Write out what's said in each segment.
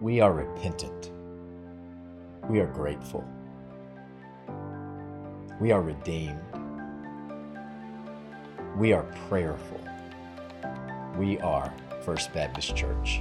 we are repentant. We are grateful. We are redeemed. We are prayerful. We are First Baptist Church.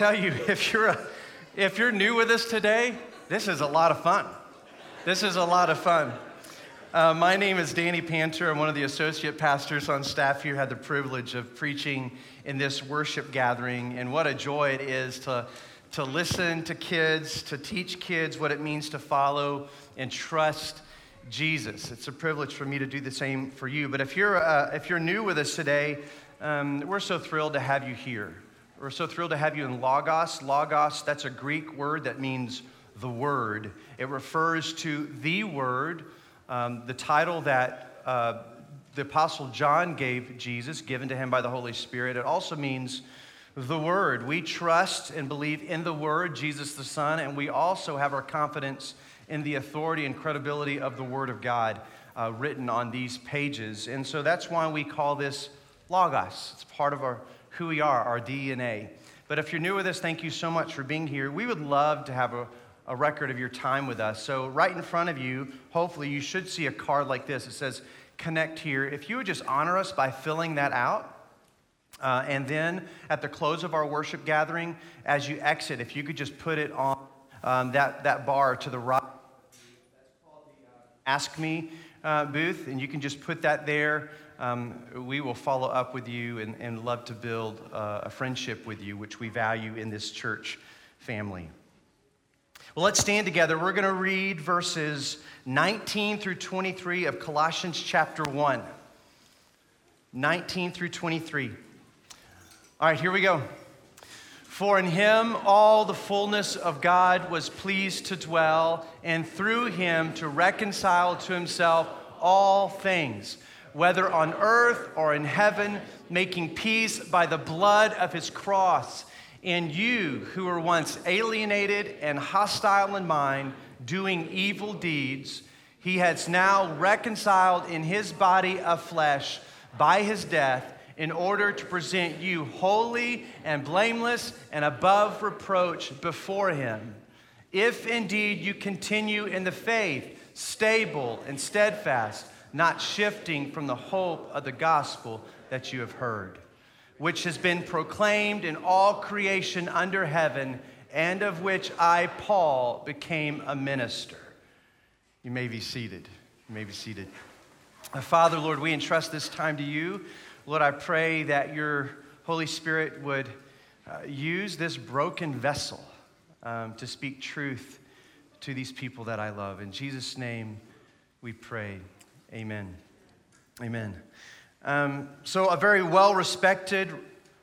Tell you, if you're, a, if you're new with us today, this is a lot of fun. This is a lot of fun. Uh, my name is Danny Panter. I'm one of the associate pastors on staff here. Had the privilege of preaching in this worship gathering, and what a joy it is to, to listen to kids, to teach kids what it means to follow and trust Jesus. It's a privilege for me to do the same for you. But if you're, uh, if you're new with us today, um, we're so thrilled to have you here. We're so thrilled to have you in Logos. Logos, that's a Greek word that means the Word. It refers to the Word, um, the title that uh, the Apostle John gave Jesus, given to him by the Holy Spirit. It also means the Word. We trust and believe in the Word, Jesus the Son, and we also have our confidence in the authority and credibility of the Word of God uh, written on these pages. And so that's why we call this Logos. It's part of our who we are, our DNA. But if you're new with us, thank you so much for being here. We would love to have a, a record of your time with us. So, right in front of you, hopefully, you should see a card like this. It says, Connect here. If you would just honor us by filling that out. Uh, and then at the close of our worship gathering, as you exit, if you could just put it on um, that, that bar to the right. Ask Me uh, booth, and you can just put that there. Um, we will follow up with you and, and love to build uh, a friendship with you, which we value in this church family. Well, let's stand together. We're going to read verses 19 through 23 of Colossians chapter 1. 19 through 23. All right, here we go. For in him all the fullness of God was pleased to dwell, and through him to reconcile to himself all things, whether on earth or in heaven, making peace by the blood of his cross. And you who were once alienated and hostile in mind, doing evil deeds, he has now reconciled in his body of flesh by his death in order to present you holy and blameless and above reproach before him. If indeed you continue in the faith, stable and steadfast, not shifting from the hope of the gospel that you have heard, which has been proclaimed in all creation under heaven, and of which I, Paul, became a minister. You may be seated. You may be seated. Father, Lord, we entrust this time to you. Lord, I pray that your Holy Spirit would uh, use this broken vessel um, to speak truth to these people that I love. In Jesus' name we pray. Amen. Amen. Um, so, a very well respected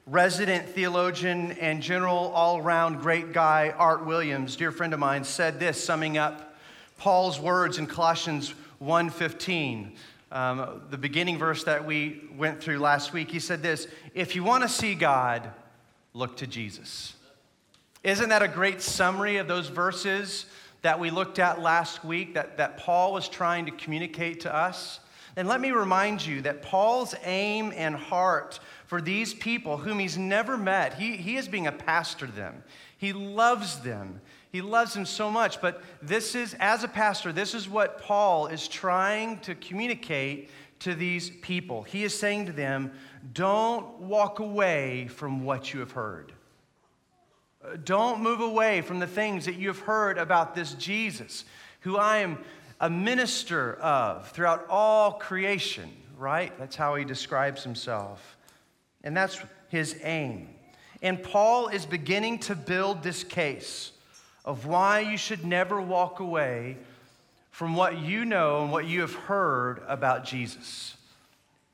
resident theologian and general all around great guy, Art Williams, dear friend of mine, said this, summing up Paul's words in Colossians 1:15. Um, the beginning verse that we went through last week, he said this If you want to see God, look to Jesus. Isn't that a great summary of those verses that we looked at last week that, that Paul was trying to communicate to us? And let me remind you that Paul's aim and heart for these people whom he's never met, he, he is being a pastor to them. He loves them. He loves them so much. But this is, as a pastor, this is what Paul is trying to communicate to these people. He is saying to them, don't walk away from what you have heard. Don't move away from the things that you have heard about this Jesus, who I am a minister of throughout all creation, right? That's how he describes himself. And that's his aim. And Paul is beginning to build this case of why you should never walk away from what you know and what you have heard about Jesus.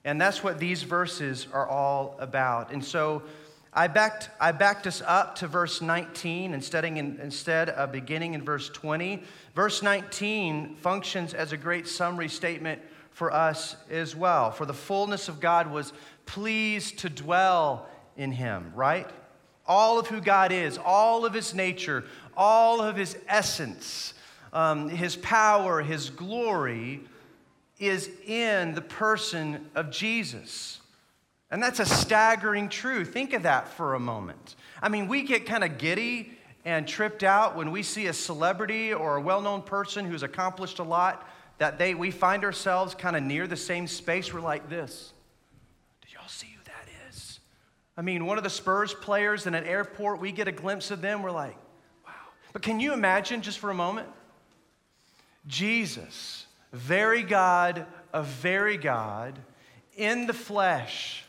And that's what these verses are all about. And so I backed, I backed us up to verse 19 instead, in, instead of beginning in verse 20. Verse 19 functions as a great summary statement for us as well. For the fullness of God was pleased to dwell in him, right? All of who God is, all of his nature, all of his essence, um, his power, his glory is in the person of Jesus. And that's a staggering truth. Think of that for a moment. I mean, we get kind of giddy and tripped out when we see a celebrity or a well known person who's accomplished a lot that they, we find ourselves kind of near the same space. We're like this. Did y'all see who that is? I mean, one of the Spurs players in an airport, we get a glimpse of them. We're like, wow. But can you imagine just for a moment? Jesus, very God of very God, in the flesh,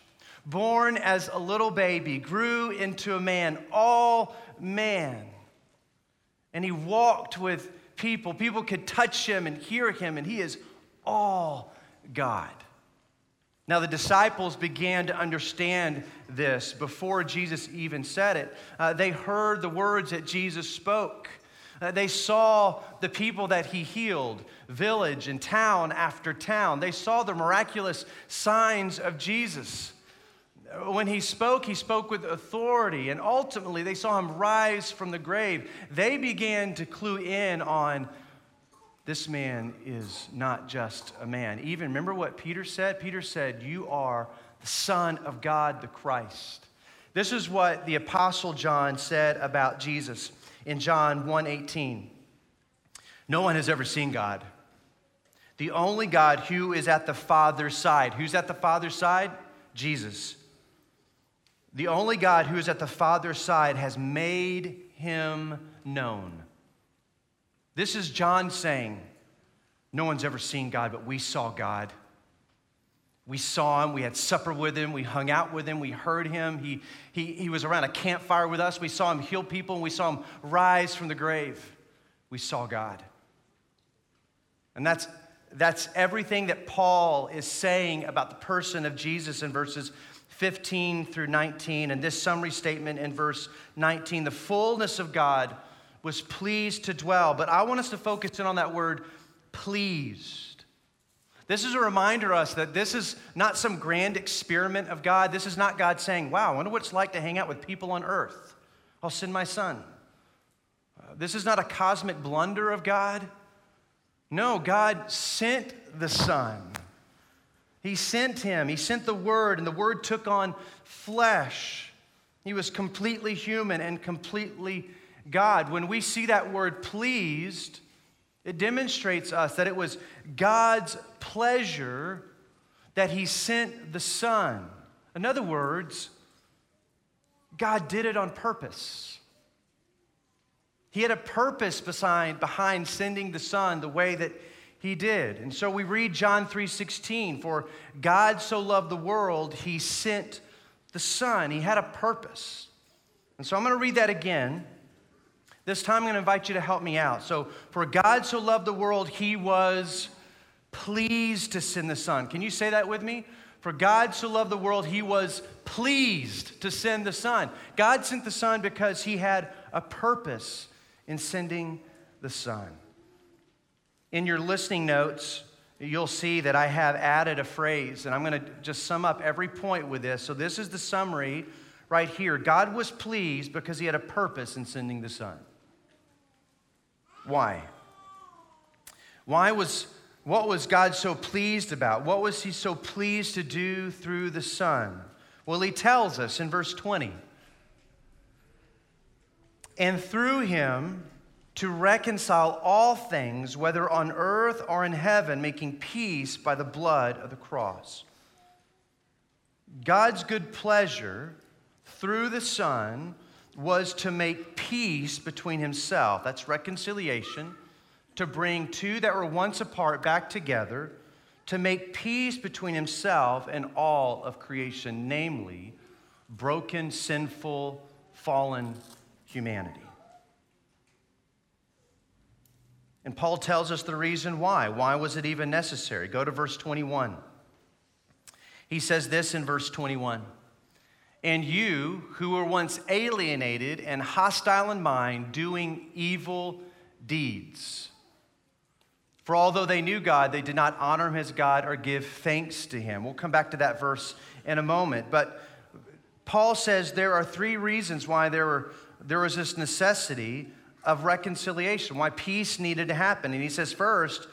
born as a little baby, grew into a man, all man. And he walked with people. People could touch him and hear him, and he is all God. Now, the disciples began to understand this before Jesus even said it. Uh, they heard the words that Jesus spoke. Uh, they saw the people that he healed, village and town after town. They saw the miraculous signs of Jesus. When he spoke, he spoke with authority, and ultimately they saw him rise from the grave. They began to clue in on this man is not just a man. Even remember what Peter said? Peter said, You are the Son of God, the Christ. This is what the Apostle John said about Jesus in John 1:18. No one has ever seen God. The only God who is at the Father's side. Who's at the Father's side? Jesus. The only God who is at the Father's side has made him known. This is John saying, No one's ever seen God, but we saw God. We saw him, we had supper with him, we hung out with him, we heard him. He, he, he was around a campfire with us. We saw him heal people, and we saw him rise from the grave. We saw God. And that's, that's everything that Paul is saying about the person of Jesus in verses 15 through 19. And this summary statement in verse 19 the fullness of God was pleased to dwell. But I want us to focus in on that word pleased. This is a reminder to us that this is not some grand experiment of God. This is not God saying, Wow, I wonder what it's like to hang out with people on earth. I'll send my son. Uh, this is not a cosmic blunder of God. No, God sent the Son. He sent him. He sent the Word, and the Word took on flesh. He was completely human and completely God. When we see that word pleased, it demonstrates us that it was God's pleasure that He sent the Son. In other words, God did it on purpose. He had a purpose behind, sending the Son the way that he did. And so we read John 3:16, for God so loved the world, he sent the Son. He had a purpose. And so I'm going to read that again. This time I'm going to invite you to help me out. So, for God so loved the world, he was pleased to send the Son. Can you say that with me? For God so loved the world, he was pleased to send the Son. God sent the Son because he had a purpose in sending the Son. In your listening notes, you'll see that I have added a phrase, and I'm going to just sum up every point with this. So, this is the summary right here. God was pleased because he had a purpose in sending the Son. Why? Why was what was God so pleased about? What was he so pleased to do through the Son? Well, he tells us in verse 20. And through him to reconcile all things, whether on earth or in heaven, making peace by the blood of the cross. God's good pleasure through the Son was to make peace between himself. That's reconciliation. To bring two that were once apart back together, to make peace between himself and all of creation, namely broken, sinful, fallen humanity. And Paul tells us the reason why. Why was it even necessary? Go to verse 21. He says this in verse 21 And you who were once alienated and hostile in mind, doing evil deeds. For although they knew God, they did not honor him as God or give thanks to him. We'll come back to that verse in a moment. But Paul says there are three reasons why there, were, there was this necessity of reconciliation, why peace needed to happen. And he says, first,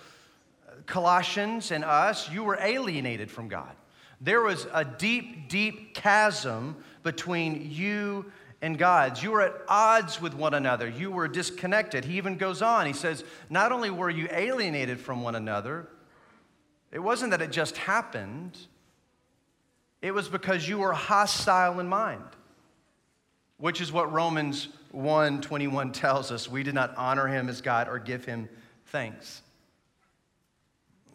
Colossians and us, you were alienated from God. There was a deep, deep chasm between you and God. You were at odds with one another. You were disconnected. He even goes on. He says, not only were you alienated from one another, it wasn't that it just happened, it was because you were hostile in mind, which is what Romans 1 21 tells us we did not honor him as God or give him thanks.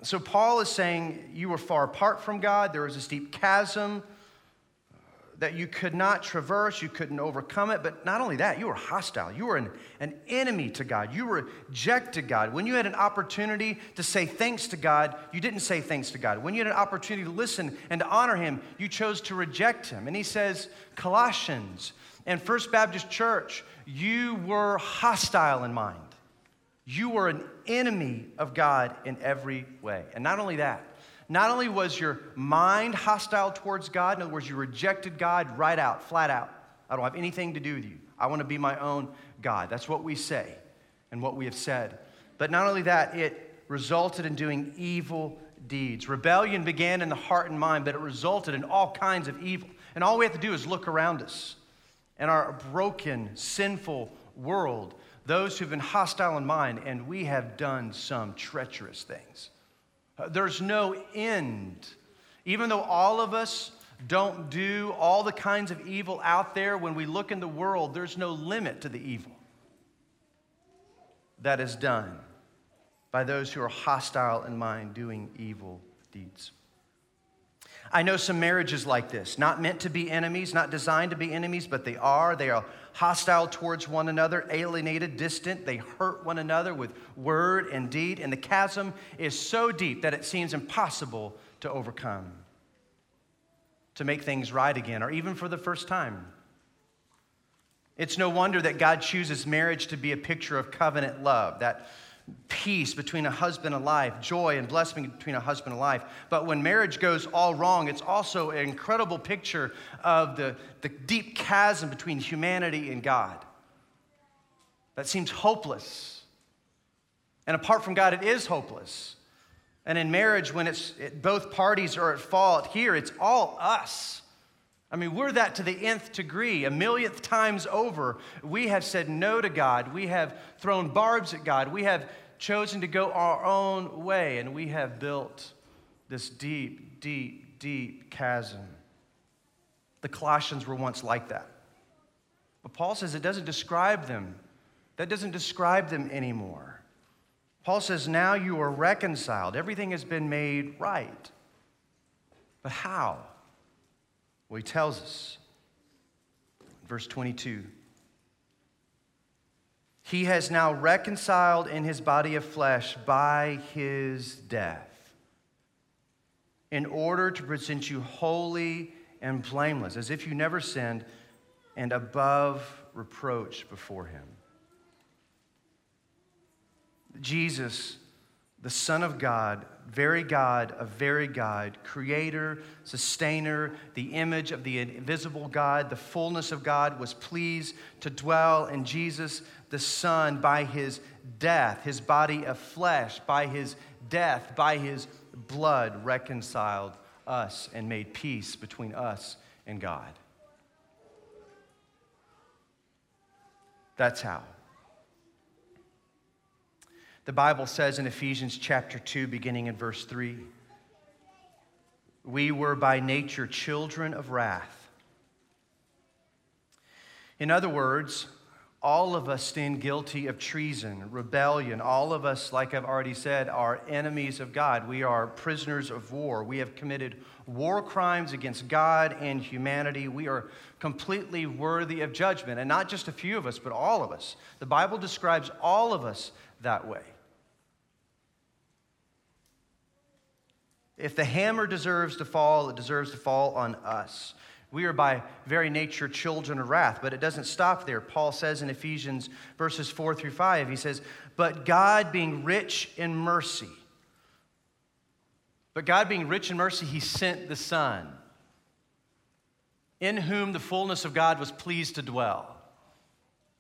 So, Paul is saying you were far apart from God. There was a deep chasm that you could not traverse, you couldn't overcome it. But not only that, you were hostile. You were an, an enemy to God. You rejected God. When you had an opportunity to say thanks to God, you didn't say thanks to God. When you had an opportunity to listen and to honor Him, you chose to reject Him. And he says, Colossians and First Baptist Church, you were hostile in mind. You were an enemy of God in every way. And not only that, not only was your mind hostile towards God, in other words, you rejected God right out, flat out. I don't have anything to do with you. I want to be my own God. That's what we say and what we have said. But not only that, it resulted in doing evil deeds. Rebellion began in the heart and mind, but it resulted in all kinds of evil. And all we have to do is look around us in our broken, sinful world, those who've been hostile in mind, and we have done some treacherous things. Uh, There's no end. Even though all of us don't do all the kinds of evil out there, when we look in the world, there's no limit to the evil that is done by those who are hostile in mind doing evil deeds. I know some marriages like this, not meant to be enemies, not designed to be enemies, but they are. They are hostile towards one another, alienated, distant. They hurt one another with word and deed, and the chasm is so deep that it seems impossible to overcome, to make things right again, or even for the first time. It's no wonder that God chooses marriage to be a picture of covenant love, that peace between a husband and wife, joy and blessing between a husband and wife. But when marriage goes all wrong, it's also an incredible picture of the, the deep chasm between humanity and God. That seems hopeless. And apart from God, it is hopeless. And in marriage, when it's it, both parties are at fault, here it's all us. I mean, we're that to the nth degree, a millionth times over. We have said no to God. We have thrown barbs at God. We have chosen to go our own way, and we have built this deep, deep, deep chasm. The Colossians were once like that. But Paul says it doesn't describe them. That doesn't describe them anymore. Paul says, now you are reconciled. Everything has been made right. But how? Well, he tells us, verse 22 He has now reconciled in his body of flesh by his death, in order to present you holy and blameless, as if you never sinned, and above reproach before him. Jesus, the Son of God, very God of very God, creator, sustainer, the image of the invisible God, the fullness of God, was pleased to dwell in Jesus, the Son, by his death, his body of flesh, by his death, by his blood, reconciled us and made peace between us and God. That's how. The Bible says in Ephesians chapter 2, beginning in verse 3, we were by nature children of wrath. In other words, all of us stand guilty of treason, rebellion. All of us, like I've already said, are enemies of God. We are prisoners of war. We have committed war crimes against God and humanity. We are completely worthy of judgment. And not just a few of us, but all of us. The Bible describes all of us that way. If the hammer deserves to fall, it deserves to fall on us. We are by very nature children of wrath, but it doesn't stop there. Paul says in Ephesians verses 4 through 5, he says, But God being rich in mercy, but God being rich in mercy, he sent the Son, in whom the fullness of God was pleased to dwell,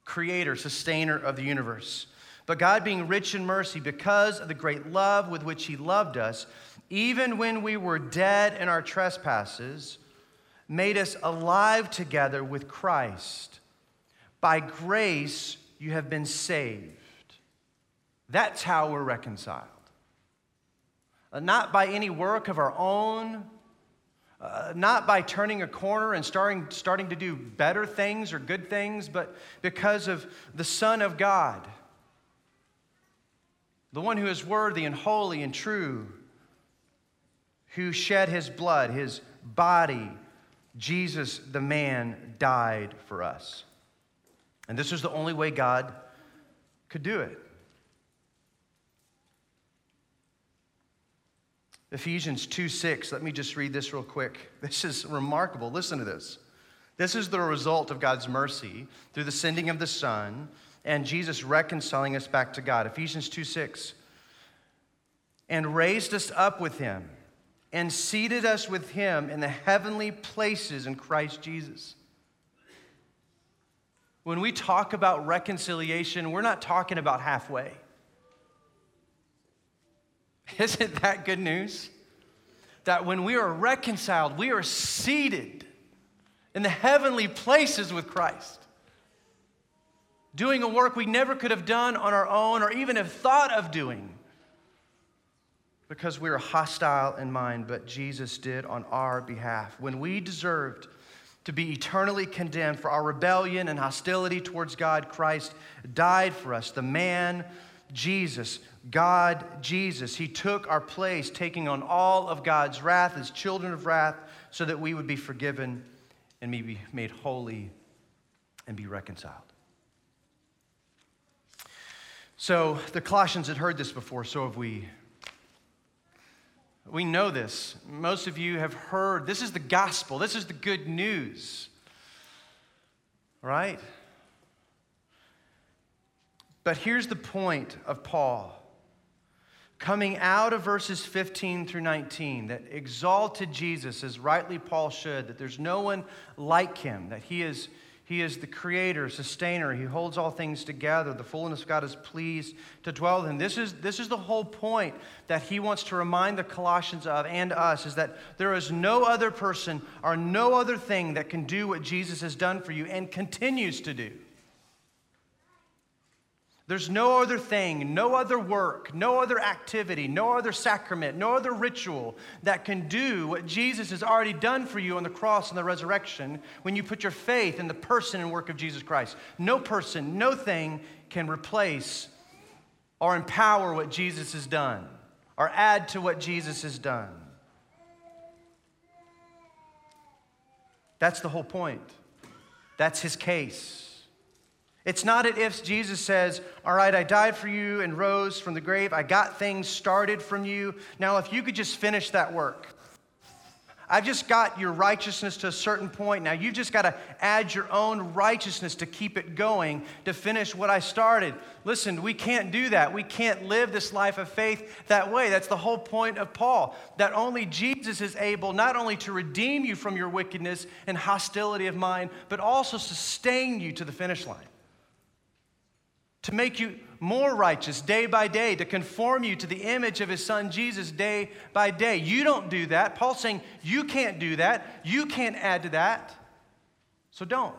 creator, sustainer of the universe. But God being rich in mercy, because of the great love with which he loved us, even when we were dead in our trespasses, made us alive together with Christ. By grace, you have been saved. That's how we're reconciled. Uh, Not by any work of our own, uh, not by turning a corner and starting, starting to do better things or good things, but because of the Son of God, the one who is worthy and holy and true, who shed his blood, his body, Jesus, the man, died for us. And this was the only way God could do it. Ephesians 2 6, let me just read this real quick. This is remarkable. Listen to this. This is the result of God's mercy through the sending of the Son and Jesus reconciling us back to God. Ephesians 2 6. And raised us up with him and seated us with him in the heavenly places in Christ Jesus. When we talk about reconciliation, we're not talking about halfway. Isn't that good news? That when we are reconciled, we are seated in the heavenly places with Christ, doing a work we never could have done on our own or even have thought of doing because we were hostile in mind, but Jesus did on our behalf. When we deserved to be eternally condemned for our rebellion and hostility towards God, Christ died for us. The man, Jesus, God, Jesus, He took our place, taking on all of God's wrath as children of wrath, so that we would be forgiven and be made holy and be reconciled. So the Colossians had heard this before, so have we. We know this. Most of you have heard. This is the gospel, this is the good news. Right? But here's the point of Paul. Coming out of verses 15 through 19, that exalted Jesus as rightly Paul should, that there's no one like him, that he is he is the creator, sustainer. He holds all things together. The fullness of God is pleased to dwell in. This is, this is the whole point that he wants to remind the Colossians of and us is that there is no other person or no other thing that can do what Jesus has done for you and continues to do. There's no other thing, no other work, no other activity, no other sacrament, no other ritual that can do what Jesus has already done for you on the cross and the resurrection when you put your faith in the person and work of Jesus Christ. No person, no thing can replace or empower what Jesus has done or add to what Jesus has done. That's the whole point. That's his case. It's not as if Jesus says, All right, I died for you and rose from the grave. I got things started from you. Now, if you could just finish that work, I've just got your righteousness to a certain point. Now, you've just got to add your own righteousness to keep it going, to finish what I started. Listen, we can't do that. We can't live this life of faith that way. That's the whole point of Paul, that only Jesus is able not only to redeem you from your wickedness and hostility of mind, but also sustain you to the finish line to make you more righteous day by day, to conform you to the image of his son Jesus day by day. You don't do that. Paul's saying you can't do that. You can't add to that. So don't.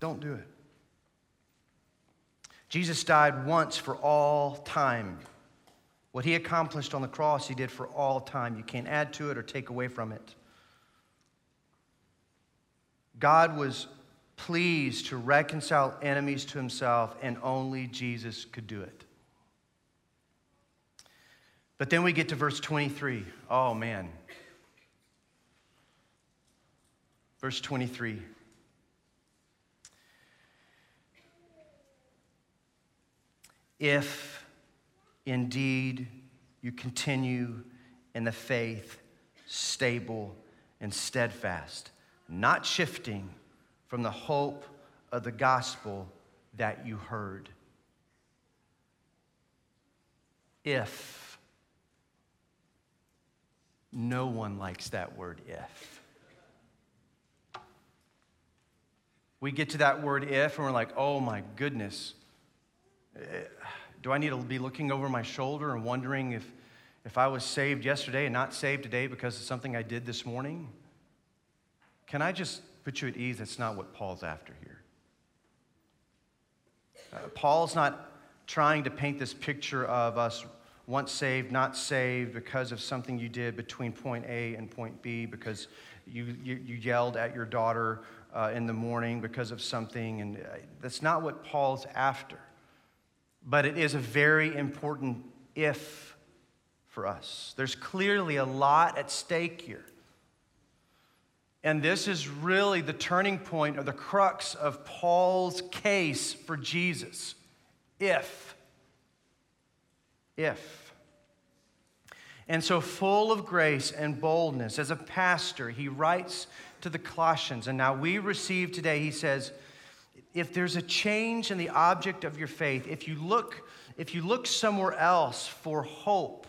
Don't do it. Jesus died once for all time. What he accomplished on the cross, he did for all time. You can't add to it or take away from it. God was pleased to reconcile enemies to himself, and only Jesus could do it. But then we get to verse 23. Oh, man. Verse 23. If indeed you continue in the faith, stable and steadfast, not shifting from the hope of the gospel that you heard. If. No one likes that word if. We get to that word if and we're like, oh my goodness. Do I need to be looking over my shoulder and wondering if, if I was saved yesterday and not saved today because of something I did this morning? Can I just put you at ease, that's not what Paul's after here. Uh, Paul's not trying to paint this picture of us once saved, not saved because of something you did between point A and point B, because you, you, you yelled at your daughter uh, in the morning because of something. And uh, that's not what Paul's after. But it is a very important if for us. There's clearly a lot at stake here. And this is really the turning point or the crux of Paul's case for Jesus. If. If. And so, full of grace and boldness, as a pastor, he writes to the Colossians. And now we receive today, he says, if there's a change in the object of your faith, if you look, if you look somewhere else for hope,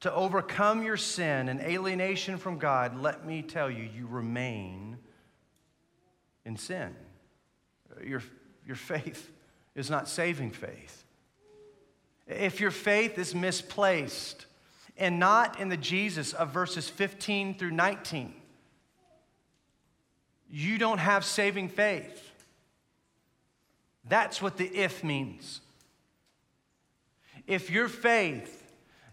to overcome your sin and alienation from God, let me tell you, you remain in sin. Your, your faith is not saving faith. If your faith is misplaced and not in the Jesus of verses 15 through 19, you don't have saving faith. That's what the if means. If your faith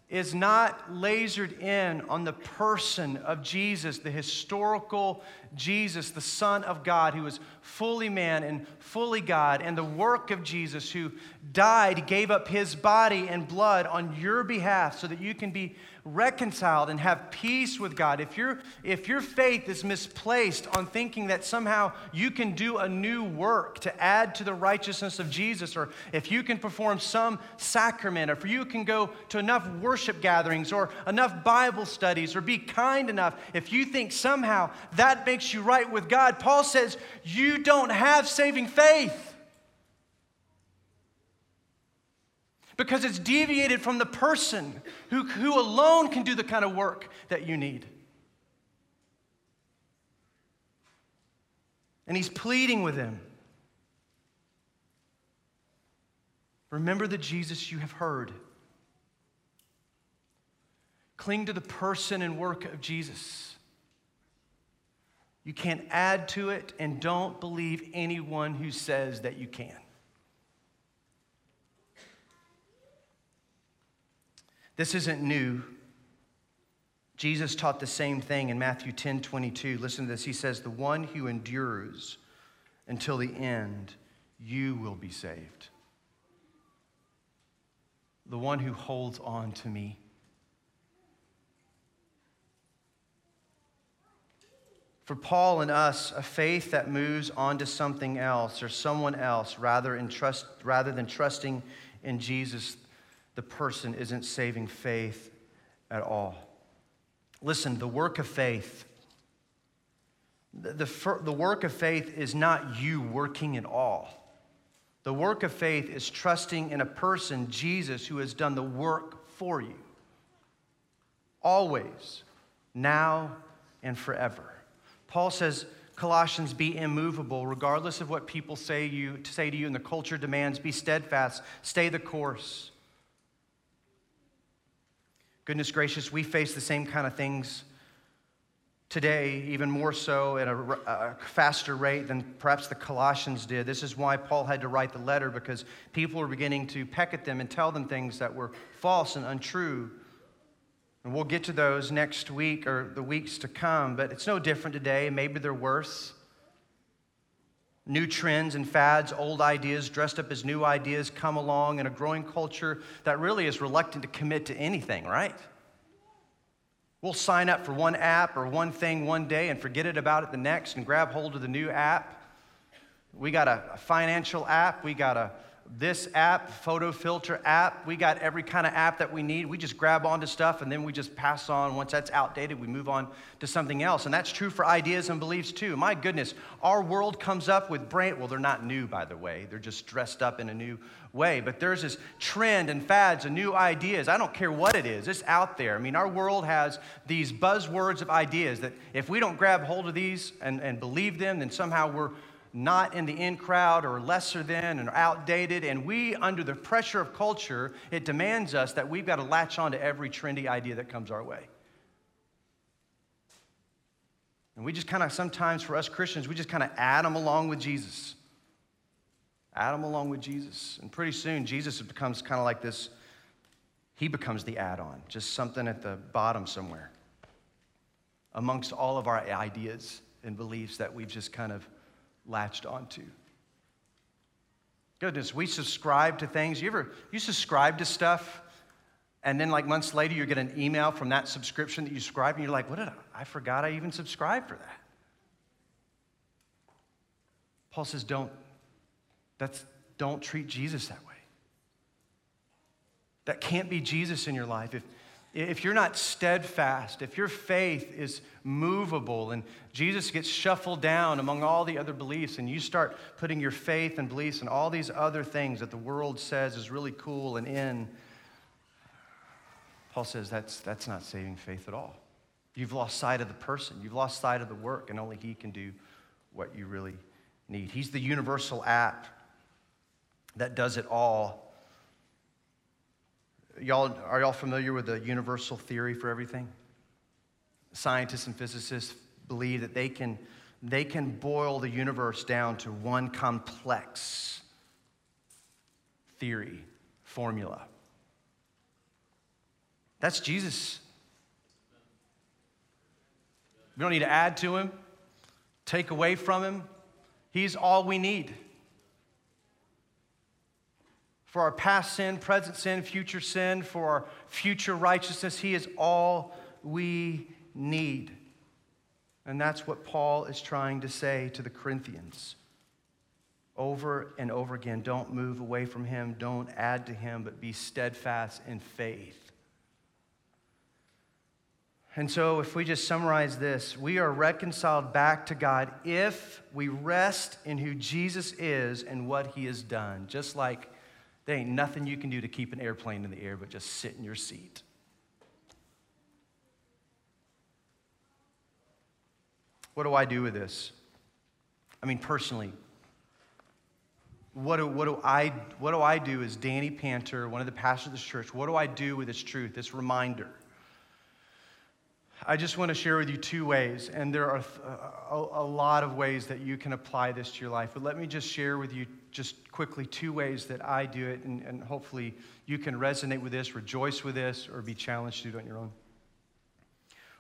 is not lasered in on the person of Jesus, the historical Jesus, the Son of God, who was fully man and fully God, and the work of Jesus, who died, gave up his body and blood on your behalf so that you can be reconciled and have peace with God. If, you if your faith is misplaced on thinking that somehow you can do a new work to add to the righteousness of Jesus, or if you can perform some sacrament, or if you can go to enough worship gatherings, or enough Bible studies, or be kind enough, if you think somehow that makes you right with God, Paul says you don't have saving faith. Because it's deviated from the person who, who alone can do the kind of work that you need. And he's pleading with him. Remember the Jesus you have heard. Cling to the person and work of Jesus. You can't add to it, and don't believe anyone who says that you can. This isn't new. Jesus taught the same thing in Matthew 10 22. Listen to this. He says, The one who endures until the end, you will be saved. The one who holds on to me. For Paul and us, a faith that moves on to something else or someone else rather, trust, rather than trusting in Jesus the person isn't saving faith at all. Listen, the work of faith, the, the, the work of faith is not you working at all. The work of faith is trusting in a person, Jesus, who has done the work for you. Always, now and forever. Paul says, Colossians, be immovable, regardless of what people say, you, say to you and the culture demands. Be steadfast, stay the course. Goodness gracious, we face the same kind of things today, even more so at a, a, faster rate than perhaps the Colossians did. This is why Paul had to write the letter because people were beginning to peck at them and tell them things that were false and untrue. And we'll get to those next week or the weeks to come, but it's no different today. Maybe they're worse new trends and fads, old ideas dressed up as new ideas come along in a growing culture that really is reluctant to commit to anything, right? We'll sign up for one app or one thing one day and forget it about it the next and grab hold of the new app. We got a financial app, we got a this app, photo filter app. We got every kind of app that we need. We just grab onto stuff and then we just pass on. Once that's outdated, we move on to something else. And that's true for ideas and beliefs too. My goodness, our world comes up with brand, well, they're not new, by the way. They're just dressed up in a new way. But there's this trend and fads and new ideas. I don't care what it is, it's out there. I mean, our world has these buzzwords of ideas that if we don't grab hold of these and, and believe them, then somehow we're not in the in crowd or lesser than and outdated. And we, under the pressure of culture, it demands us that we've got to latch on to every trendy idea that comes our way. And we just kind of, sometimes for us Christians, we just kind of add them along with Jesus. Add them along with Jesus. And pretty soon, Jesus becomes kind of like this, he becomes the add on, just something at the bottom somewhere amongst all of our ideas and beliefs that we've just kind of latched onto. Goodness, we subscribe to things. You ever you subscribe to stuff And then, like months later, you get an email from that subscription that you subscribed, and you're like, what did I? I forgot I even subscribed for that. Paul says, don't, that's, don't treat Jesus that way. That can't be Jesus in your life. If, if you're not steadfast, if your faith is movable and Jesus gets shuffled down among all the other beliefs and you start putting your faith and beliefs and all these other things that the world says is really cool and in, Paul says that's, that's not saving faith at all. You've lost sight of the person, you've lost sight of the work, and only He can do what you really need. He's the universal app that does it all Y'all, are y'all familiar with the universal theory for everything? Scientists and physicists believe that they can, they can boil the universe down to one complex theory, formula. That's Jesus. We don't need to add to him, take away from him. He's all we need for our past sin, present sin, future sin, for our future righteousness. He is all we need. And that's what Paul is trying to say to the Corinthians over and over again. Don't move away from him, don't add to him, but be steadfast in faith. And so, if we just summarize this, we are reconciled back to God if we rest in who Jesus is and what he has done, just like there ain't nothing you can do to keep an airplane in the air but just sit in your seat. What do I do with this? I mean, personally, what do, what, do I, what do I do as Danny Panter, one of the pastors of this church? What do I do with this truth, this reminder? I just want to share with you two ways, and there are a, a, lot of ways that you can apply this to your life. But let me just share with you, just quickly, two ways that I do it, and, and hopefully you can resonate with this, rejoice with this, or be challenged to do it on your own.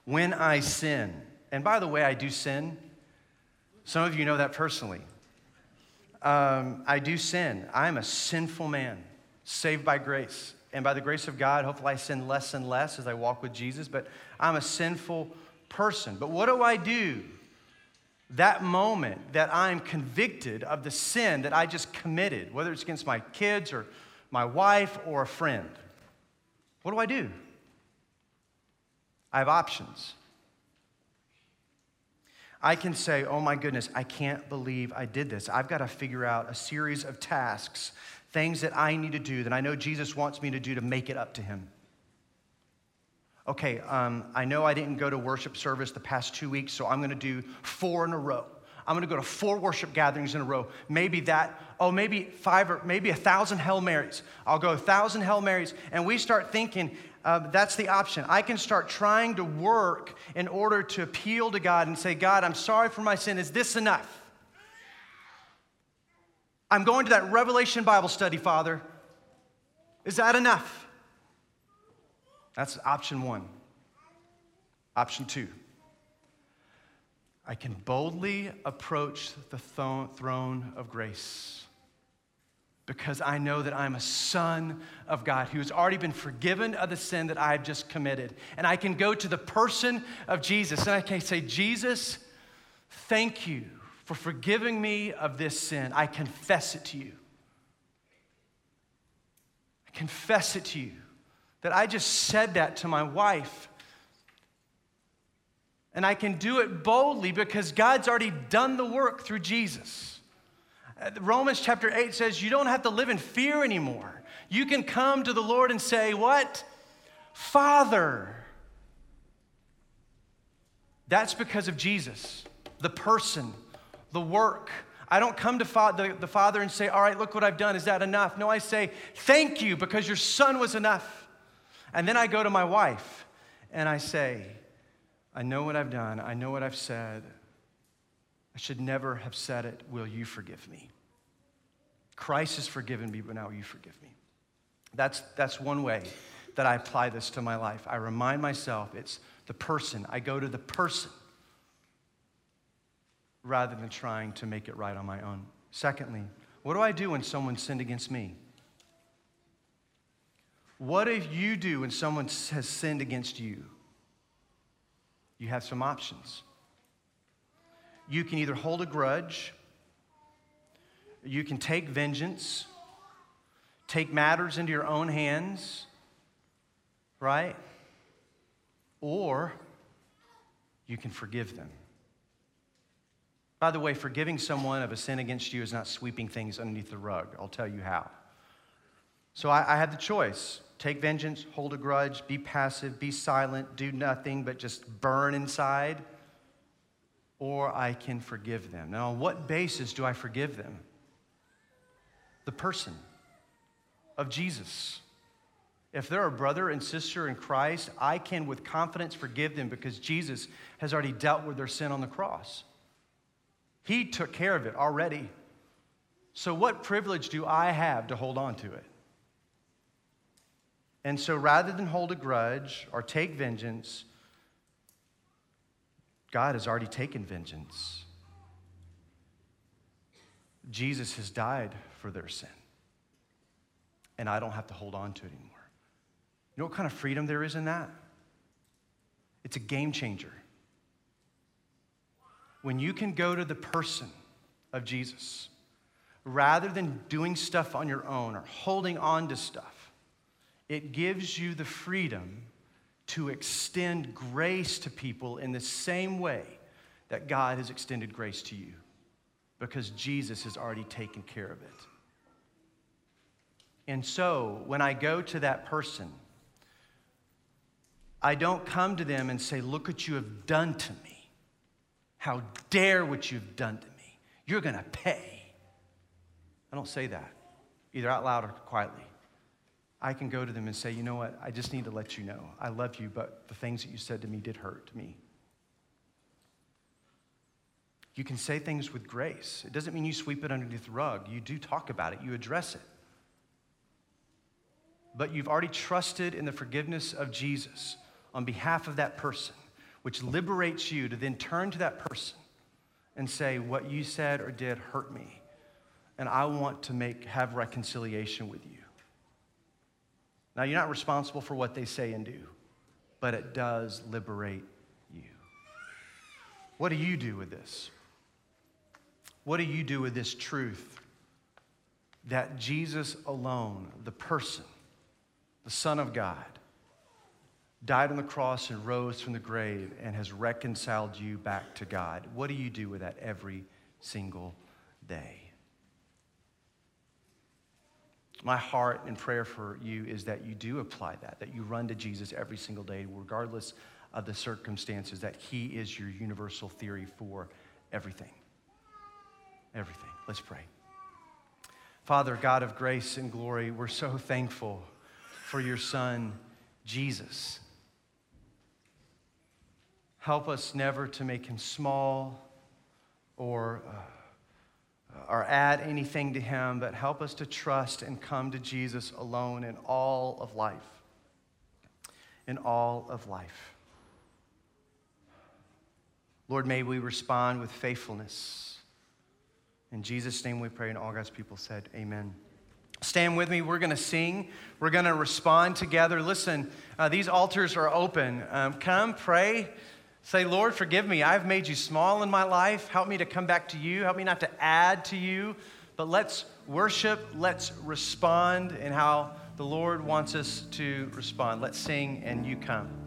When I sin, and by the way, I do sin. Some of you know that personally. Um, I do sin. I'm a sinful man, saved by grace. And by the grace of God, hopefully I sin less and less as I walk with Jesus, but I'm a sinful person. But what do I do? That moment that I'm convicted of the sin that I just committed, whether it's against my kids or my wife or a friend, what do I do? I have options. I can say, oh my goodness, I can't believe I did this. I've got to figure out a series of tasks things that I need to do that I know Jesus wants me to do to make it up to Him. Okay, um, I know I didn't go to worship service the past two weeks, so I'm going to do four in a row. I'm going to go to four worship gatherings in a row. Maybe that, oh, maybe five or maybe a thousand Hail Marys. I'll go a thousand Hail Marys. And we start thinking uh, that's the option. I can start trying to work in order to appeal to God and say, God, I'm sorry for my sin. Is this enough? I'm going to that Revelation Bible study, Father. Is that enough? That's option one. Option two. I can boldly approach the throne of grace because I know that I'm a son of God who has already been forgiven of the sin that I've just committed. And I can go to the person of Jesus and I can say, Jesus, thank you for forgiving me of this sin. I confess it to you. I confess it to you that I just said that to my wife. And I can do it boldly because God's already done the work through Jesus. Uh, Romans chapter 8 says you don't have to live in fear anymore. You can come to the Lord and say, What? Father. That's because of Jesus, the person the work. I don't come to fa- the, the Father and say, All right, look what I've done. Is that enough? No, I say, Thank you because your son was enough. And then I go to my wife and I say, I know what I've done. I know what I've said. I should never have said it. Will you forgive me? Christ has forgiven me, but now you forgive me. That's, that's one way that I apply this to my life. I remind myself it's the person. I go to the person rather than trying to make it right on my own. Secondly, what do I do when someone sinned against me? What do you do when someone has sinned against you? You have some options. You can either hold a grudge, you can take vengeance, take matters into your own hands, right? Or you can forgive them. By the way, forgiving someone of a sin against you is not sweeping things underneath the rug. I'll tell you how. So I, I had the choice take vengeance, hold a grudge, be passive, be silent, do nothing but just burn inside, or I can forgive them. Now, on what basis do I forgive them? The person of Jesus. If they're a brother and sister in Christ, I can with confidence forgive them because Jesus has already dealt with their sin on the cross. He took care of it already. So, what privilege do I have to hold on to it? And so, rather than hold a grudge or take vengeance, God has already taken vengeance. Jesus has died for their sin. And I don't have to hold on to it anymore. You know what kind of freedom there is in that? It's a game changer. When you can go to the person of Jesus, rather than doing stuff on your own or holding on to stuff, it gives you the freedom to extend grace to people in the same way that God has extended grace to you because Jesus has already taken care of it. And so when I go to that person, I don't come to them and say, Look what you have done to me. How dare what you've done to me. You're going to pay. I don't say that, either out loud or quietly. I can go to them and say, You know what? I just need to let you know. I love you, but the things that you said to me did hurt me. You can say things with grace. It doesn't mean you sweep it underneath the rug. You do talk about it, you address it. But you've already trusted in the forgiveness of Jesus on behalf of that person, which liberates you to then turn to that person and say, What you said or did hurt me, and I want to make, have reconciliation with you. Now, you're not responsible for what they say and do, but it does liberate you. What do you do with this? What do you do with this truth that Jesus alone, the person, the Son of God, died on the cross and rose from the grave and has reconciled you back to God? What do you do with that every single day? My heart and prayer for you is that you do apply that, that you run to Jesus every single day, regardless of the circumstances, that He is your universal theory for everything. Everything. Let's pray. Father, God of grace and glory, we're so thankful for your Son, Jesus. Help us never to make him small or. Uh, or add anything to him, but help us to trust and come to Jesus alone in all of life. In all of life. Lord, may we respond with faithfulness. In Jesus' name we pray, and all God's people said, Amen. Stand with me. We're going to sing. We're going to respond together. Listen, uh, these altars are open. Um, come, pray. Say, Lord, forgive me. I've made you small in my life. Help me to come back to you. Help me not to add to you. But let's worship. Let's respond in how the Lord wants us to respond. Let's sing and you come.